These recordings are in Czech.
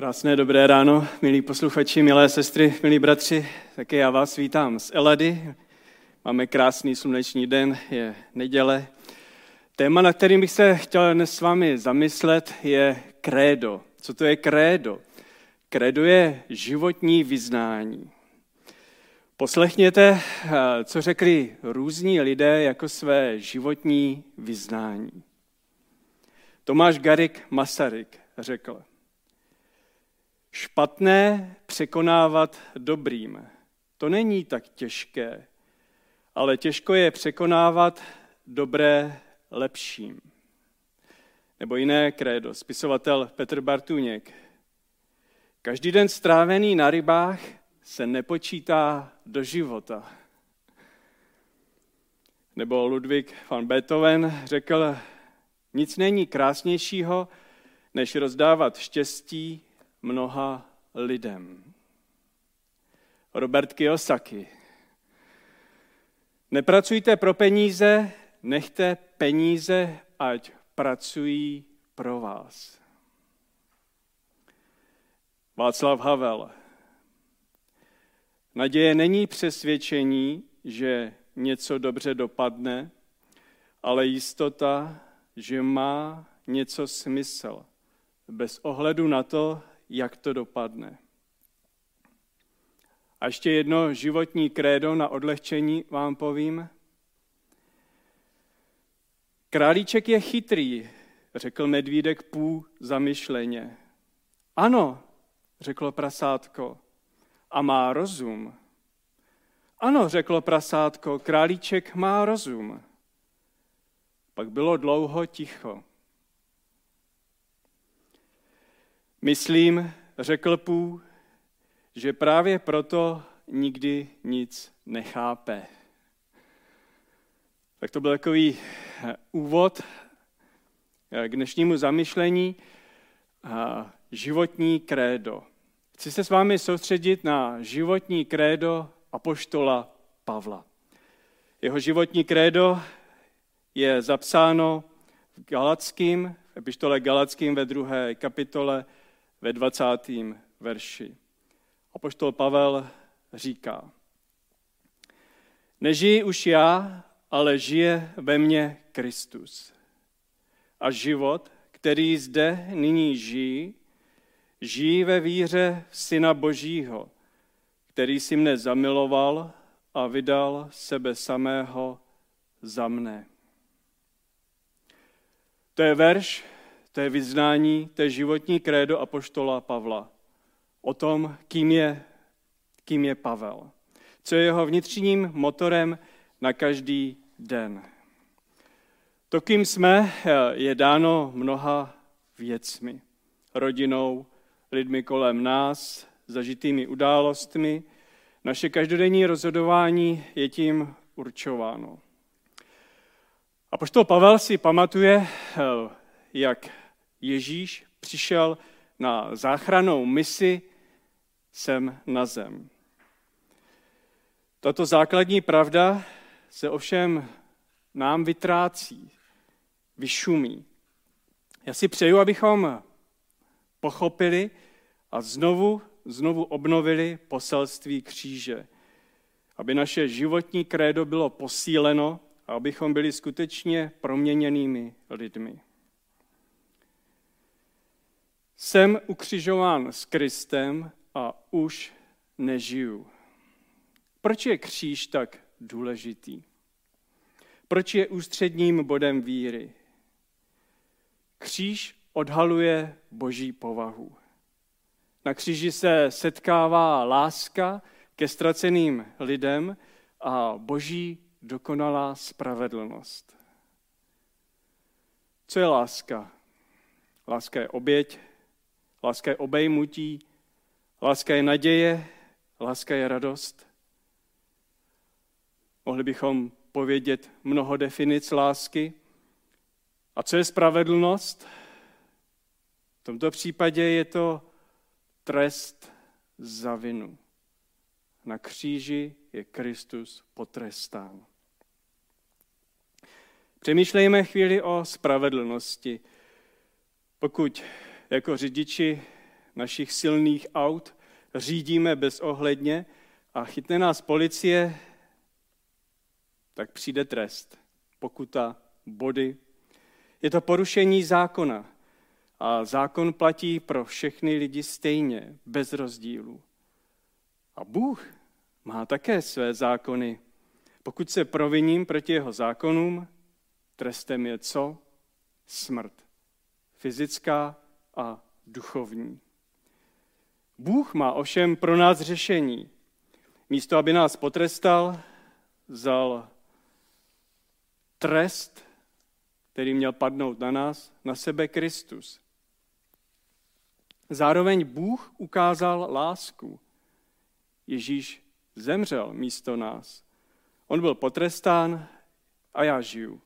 Krásné dobré ráno, milí posluchači, milé sestry, milí bratři. Také já vás vítám z Elady. Máme krásný slunečný den, je neděle. Téma, na kterým bych se chtěl dnes s vámi zamyslet, je krédo. Co to je krédo? Krédo je životní vyznání. Poslechněte, co řekli různí lidé jako své životní vyznání. Tomáš Garik Masaryk řekl, Špatné překonávat dobrým. To není tak těžké, ale těžko je překonávat dobré lepším. Nebo jiné krédo, spisovatel Petr Bartuněk. Každý den strávený na rybách se nepočítá do života. Nebo Ludwig van Beethoven řekl, nic není krásnějšího, než rozdávat štěstí mnoha lidem. Robert Kiyosaki. Nepracujte pro peníze, nechte peníze, ať pracují pro vás. Václav Havel. Naděje není přesvědčení, že něco dobře dopadne, ale jistota, že má něco smysl, bez ohledu na to, jak to dopadne. A ještě jedno životní krédo na odlehčení vám povím. Králíček je chytrý, řekl medvídek pů zamyšleně. Ano, řeklo prasátko, a má rozum. Ano, řeklo prasátko, králíček má rozum. Pak bylo dlouho ticho. Myslím, řekl Pů, že právě proto nikdy nic nechápe. Tak to byl takový eh, úvod eh, k dnešnímu zamyšlení životní krédo. Chci se s vámi soustředit na životní krédo apoštola Pavla. Jeho životní krédo je zapsáno v Galackým, v epištole Galackým ve druhé kapitole ve 20. verši. Apoštol Pavel říká, nežijí už já, ale žije ve mně Kristus. A život, který zde nyní žijí, žijí ve víře v Syna Božího, který si mne zamiloval a vydal sebe samého za mne. To je verš, to je vyznání, to je životní krédo apoštola Pavla. O tom, kým je, kým je Pavel. Co je jeho vnitřním motorem na každý den. To, kým jsme, je dáno mnoha věcmi. Rodinou, lidmi kolem nás, zažitými událostmi. Naše každodenní rozhodování je tím určováno. A poštol Pavel si pamatuje, jak Ježíš přišel na záchranou misi sem na zem. Tato základní pravda se ovšem nám vytrácí, vyšumí. Já si přeju, abychom pochopili a znovu, znovu obnovili poselství kříže. Aby naše životní krédo bylo posíleno a abychom byli skutečně proměněnými lidmi. Jsem ukřižován s Kristem a už nežiju. Proč je kříž tak důležitý? Proč je ústředním bodem víry? Kříž odhaluje boží povahu. Na kříži se setkává láska ke ztraceným lidem a boží dokonalá spravedlnost. Co je láska? Láska je oběť, Láska je obejmutí, láska je naděje, láska je radost. Mohli bychom povědět mnoho definic lásky. A co je spravedlnost? V tomto případě je to trest za vinu. Na kříži je Kristus potrestán. Přemýšlejme chvíli o spravedlnosti. Pokud jako řidiči našich silných aut, řídíme bezohledně a chytne nás policie, tak přijde trest, pokuta, body. Je to porušení zákona. A zákon platí pro všechny lidi stejně, bez rozdílu. A Bůh má také své zákony. Pokud se proviním proti jeho zákonům, trestem je co? Smrt. Fyzická a duchovní. Bůh má ovšem pro nás řešení. Místo, aby nás potrestal, vzal trest, který měl padnout na nás, na sebe Kristus. Zároveň Bůh ukázal lásku. Ježíš zemřel místo nás. On byl potrestán a já žiju.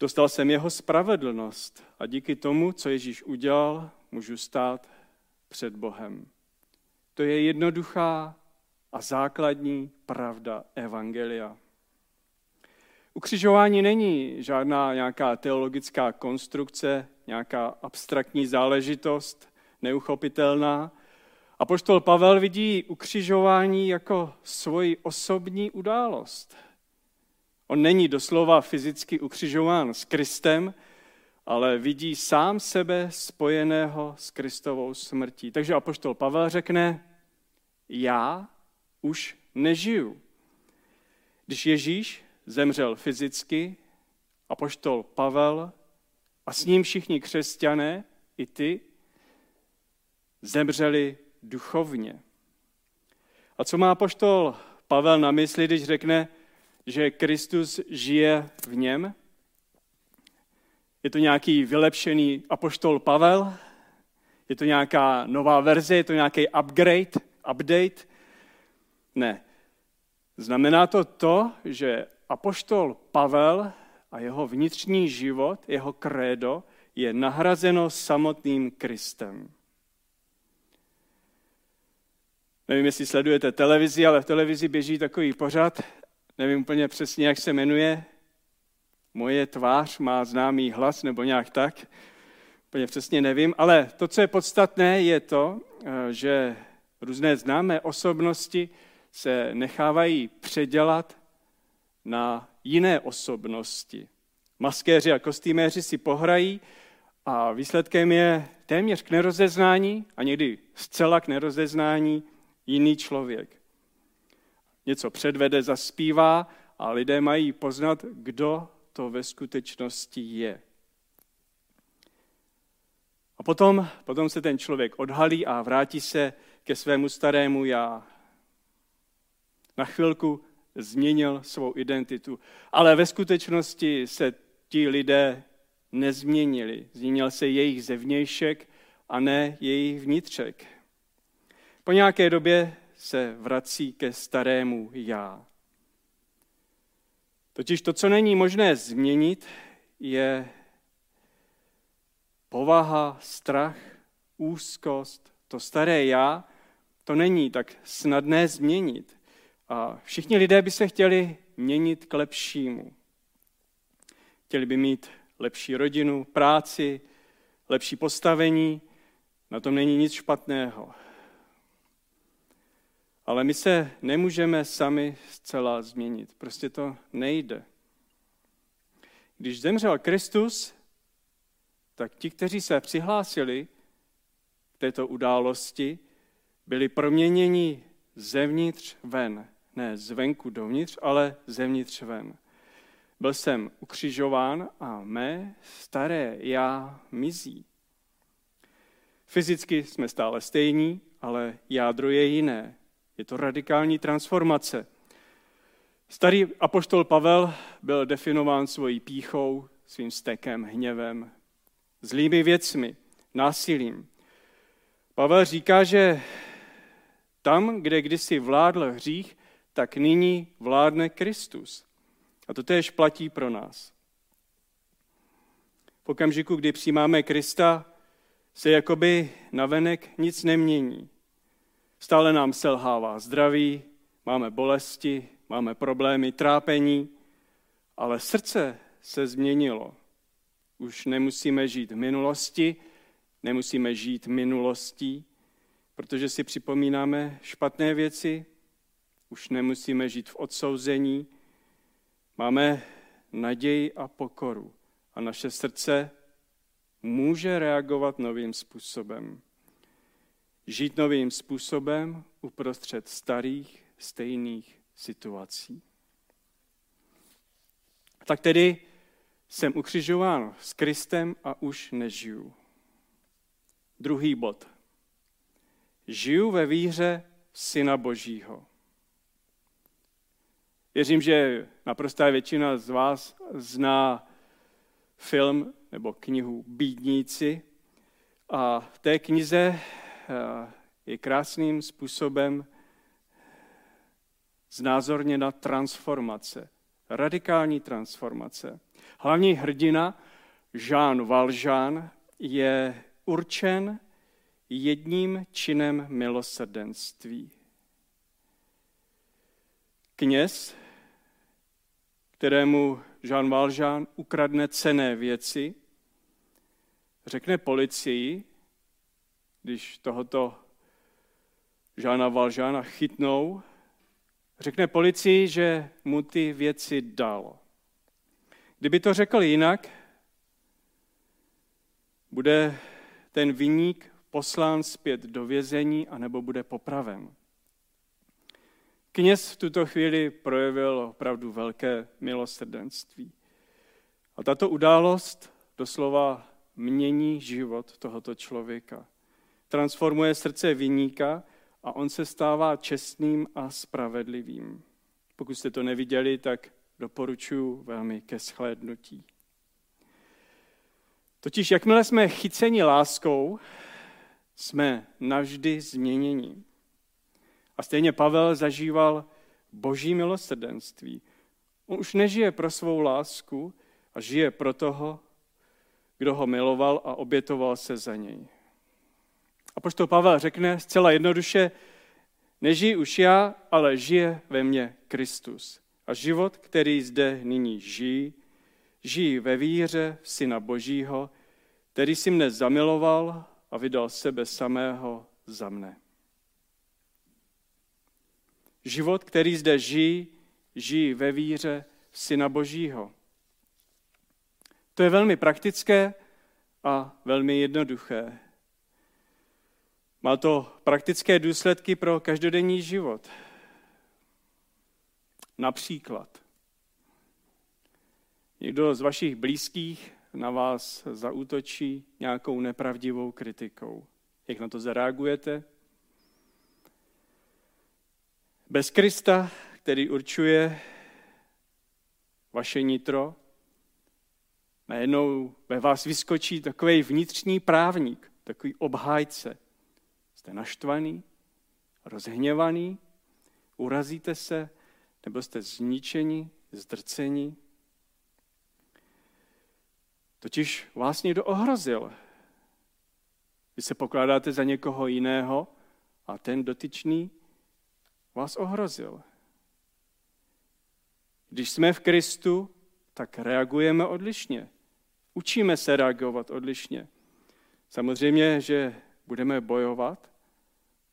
Dostal jsem jeho spravedlnost a díky tomu, co Ježíš udělal, můžu stát před Bohem. To je jednoduchá a základní pravda Evangelia. Ukřižování není žádná nějaká teologická konstrukce, nějaká abstraktní záležitost, neuchopitelná. A poštol Pavel vidí ukřižování jako svoji osobní událost. On není doslova fyzicky ukřižován s Kristem, ale vidí sám sebe spojeného s Kristovou smrtí. Takže apoštol Pavel řekne, já už nežiju. Když Ježíš zemřel fyzicky, apoštol Pavel a s ním všichni křesťané, i ty, zemřeli duchovně. A co má apoštol Pavel na mysli, když řekne, že Kristus žije v něm? Je to nějaký vylepšený apoštol Pavel? Je to nějaká nová verze? Je to nějaký upgrade, update? Ne. Znamená to to, že apoštol Pavel a jeho vnitřní život, jeho krédo je nahrazeno samotným Kristem. Nevím, jestli sledujete televizi, ale v televizi běží takový pořad, nevím úplně přesně, jak se jmenuje. Moje tvář má známý hlas nebo nějak tak. Úplně přesně nevím, ale to, co je podstatné, je to, eh, že různé známé osobnosti se nechávají předělat na jiné osobnosti. Maskéři a kostýméři si pohrají a výsledkem je téměř k nerozeznání a někdy zcela k nerozeznání jiný člověk. Něco předvede, zaspívá a lidé mají poznat, kdo to ve skutečnosti je. A potom, potom se ten člověk odhalí a vrátí se ke svému starému já. Na chvilku změnil svou identitu. Ale ve skutečnosti se ti lidé nezměnili. Změnil se jejich zevnějšek a ne jejich vnitřek. Po nějaké době se vrací ke starému já. Totiž to, co není možné změnit, je povaha, strach, úzkost. To staré já, to není tak snadné změnit. A všichni lidé by se chtěli měnit k lepšímu. Chtěli by mít lepší rodinu, práci, lepší postavení. Na tom není nic špatného. Ale my se nemůžeme sami zcela změnit. Prostě to nejde. Když zemřel Kristus, tak ti, kteří se přihlásili k této události, byli proměněni zevnitř ven. Ne zvenku dovnitř, ale zevnitř ven. Byl jsem ukřižován a mé staré já mizí. Fyzicky jsme stále stejní, ale jádro je jiné. Je to radikální transformace. Starý apoštol Pavel byl definován svojí píchou, svým stekem, hněvem, zlými věcmi, násilím. Pavel říká, že tam, kde kdysi vládl hřích, tak nyní vládne Kristus. A to též platí pro nás. V okamžiku, kdy přijímáme Krista, se jakoby navenek nic nemění. Stále nám selhává zdraví, máme bolesti, máme problémy, trápení, ale srdce se změnilo. Už nemusíme žít v minulosti, Nemusíme žít minulostí, protože si připomínáme špatné věci. Už nemusíme žít v odsouzení. Máme naději a pokoru. A naše srdce může reagovat novým způsobem. Žít novým způsobem uprostřed starých, stejných situací. Tak tedy jsem ukřižován s Kristem a už nežiju. Druhý bod. Žiju ve víře Syna Božího. Věřím, že naprostá většina z vás zná film nebo knihu Bídníci. A v té knize je krásným způsobem znázorněna transformace, radikální transformace. Hlavní hrdina Jean Valjean je určen jedním činem milosrdenství. Kněz, kterému Jean Valjean ukradne cené věci, řekne policii, když tohoto Žána Valžána chytnou, řekne policii, že mu ty věci dal. Kdyby to řekl jinak, bude ten viník poslán zpět do vězení anebo bude popraven. Kněz v tuto chvíli projevil opravdu velké milosrdenství. A tato událost doslova mění život tohoto člověka. Transformuje srdce viníka a on se stává čestným a spravedlivým. Pokud jste to neviděli, tak doporučuji velmi ke shlédnutí. Totiž jakmile jsme chyceni láskou, jsme navždy změněni. A stejně Pavel zažíval boží milosrdenství. On už nežije pro svou lásku a žije pro toho, kdo ho miloval a obětoval se za něj. A poštol Pavel řekne zcela jednoduše, nežij už já, ale žije ve mně Kristus. A život, který zde nyní žijí, žijí ve víře Syna Božího, který si mne zamiloval a vydal sebe samého za mne. Život, který zde žijí, žijí ve víře Syna Božího. To je velmi praktické a velmi jednoduché. Má to praktické důsledky pro každodenní život. Například, někdo z vašich blízkých na vás zaútočí nějakou nepravdivou kritikou. Jak na to zareagujete? Bez Krista, který určuje vaše nitro, najednou ve vás vyskočí takový vnitřní právník, takový obhájce. Jste naštvaný, rozhněvaný, urazíte se, nebo jste zničeni, zdrceni. Totiž vás někdo ohrozil. Vy se pokládáte za někoho jiného a ten dotyčný vás ohrozil. Když jsme v Kristu, tak reagujeme odlišně. Učíme se reagovat odlišně. Samozřejmě, že budeme bojovat,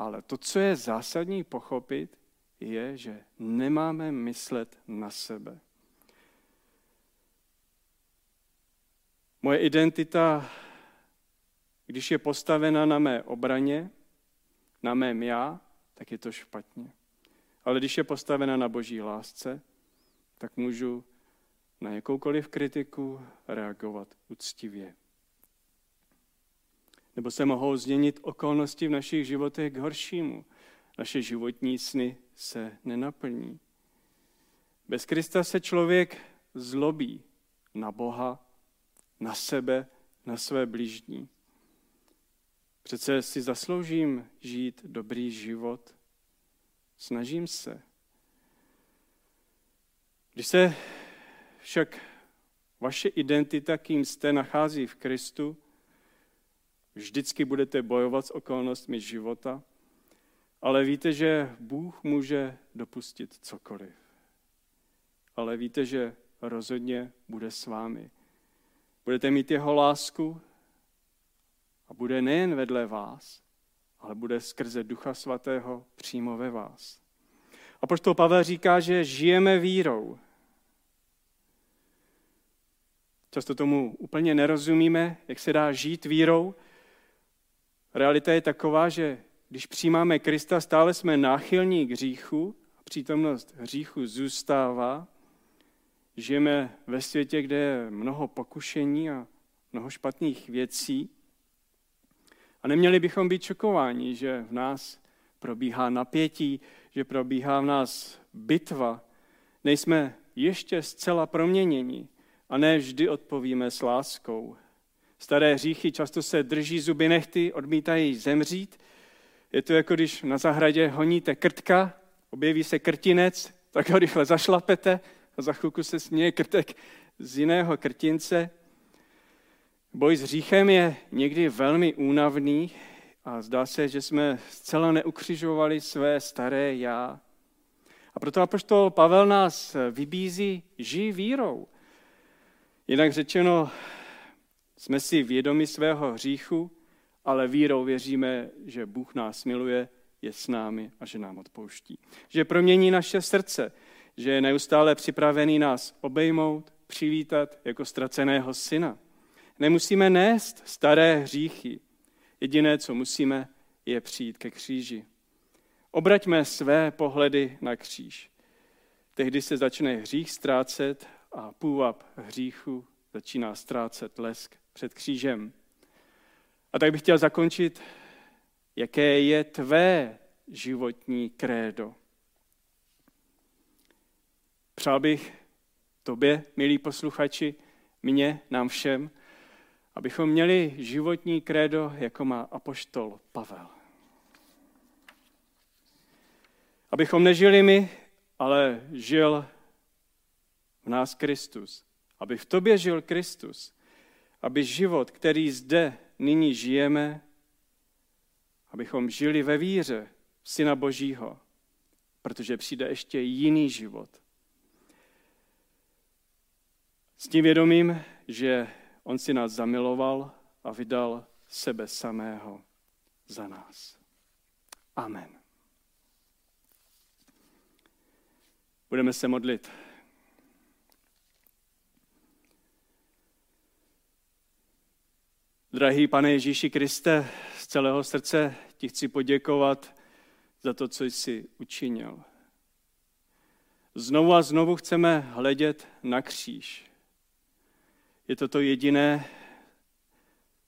ale to, co je zásadní pochopit, je, že nemáme myslet na sebe. Moje identita, když je postavena na mé obraně, na mém já, tak je to špatně. Ale když je postavena na boží lásce, tak můžu na jakoukoliv kritiku reagovat úctivě. Nebo se mohou změnit okolnosti v našich životech k horšímu. Naše životní sny se nenaplní. Bez Krista se člověk zlobí na Boha, na sebe, na své blížní. Přece si zasloužím žít dobrý život. Snažím se. Když se však vaše identita, kým jste, nachází v Kristu, vždycky budete bojovat s okolnostmi života, ale víte, že Bůh může dopustit cokoliv. Ale víte, že rozhodně bude s vámi. Budete mít jeho lásku a bude nejen vedle vás, ale bude skrze Ducha Svatého přímo ve vás. A poštol Pavel říká, že žijeme vírou. Často tomu úplně nerozumíme, jak se dá žít vírou. Realita je taková, že když přijímáme Krista, stále jsme náchylní k hříchu, přítomnost hříchu zůstává. Žijeme ve světě, kde je mnoho pokušení a mnoho špatných věcí. A neměli bychom být šokováni, že v nás probíhá napětí, že probíhá v nás bitva. Nejsme ještě zcela proměněni a ne vždy odpovíme s láskou. Staré hříchy často se drží zuby nechty, odmítají zemřít. Je to jako když na zahradě honíte krtka, objeví se krtinec, tak ho rychle zašlapete a za chvilku se směje krtek z jiného krtince. Boj s hříchem je někdy velmi únavný a zdá se, že jsme zcela neukřižovali své staré já. A proto apoštol Pavel nás vybízí, žij vírou. Jinak řečeno, jsme si vědomi svého hříchu, ale vírou věříme, že Bůh nás miluje, je s námi a že nám odpouští. Že promění naše srdce, že je neustále připravený nás obejmout, přivítat jako ztraceného syna. Nemusíme nést staré hříchy. Jediné, co musíme, je přijít ke kříži. Obraťme své pohledy na kříž. Tehdy se začne hřích ztrácet a půvab hříchu začíná ztrácet lesk před křížem. A tak bych chtěl zakončit, jaké je tvé životní krédo. Přál bych tobě, milí posluchači, mně, nám všem, abychom měli životní krédo, jako má apoštol Pavel. Abychom nežili my, ale žil v nás Kristus. Aby v tobě žil Kristus. Aby život, který zde nyní žijeme, abychom žili ve víře v Syna Božího, protože přijde ještě jiný život. S tím vědomím, že On si nás zamiloval a vydal sebe samého za nás. Amen. Budeme se modlit. Drahý pane Ježíši Kriste, z celého srdce ti chci poděkovat za to, co jsi učinil. Znovu a znovu chceme hledět na kříž. Je to to jediné,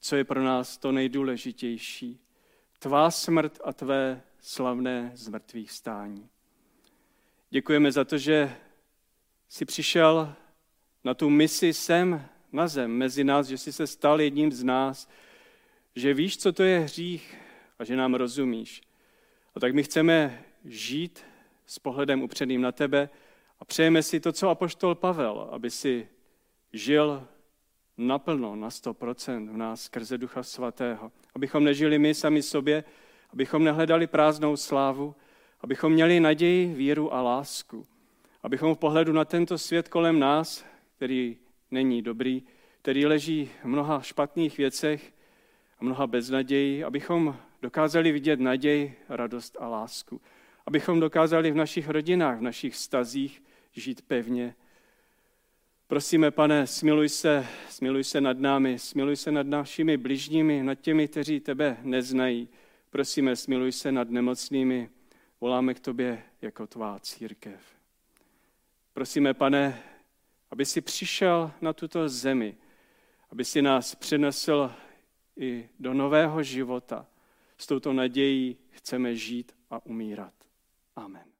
co je pro nás to nejdůležitější. Tvá smrt a tvé slavné zmrtvých stání. Děkujeme za to, že jsi přišel na tu misi sem na zem, mezi nás, že jsi se stal jedním z nás, že víš, co to je hřích a že nám rozumíš. A tak my chceme žít s pohledem upřeným na tebe a přejeme si to, co apoštol Pavel, aby si žil naplno, na 100% v nás skrze Ducha Svatého. Abychom nežili my sami sobě, abychom nehledali prázdnou slávu, abychom měli naději, víru a lásku. Abychom v pohledu na tento svět kolem nás, který není dobrý, který leží v mnoha špatných věcech a mnoha beznadějí, abychom dokázali vidět naději, radost a lásku. Abychom dokázali v našich rodinách, v našich stazích žít pevně. Prosíme, pane, smiluj se, smiluj se nad námi, smiluj se nad našimi bližními, nad těmi, kteří tebe neznají. Prosíme, smiluj se nad nemocnými, voláme k tobě jako tvá církev. Prosíme, pane, aby si přišel na tuto zemi, aby si nás přinesl i do nového života. S touto nadějí chceme žít a umírat. Amen.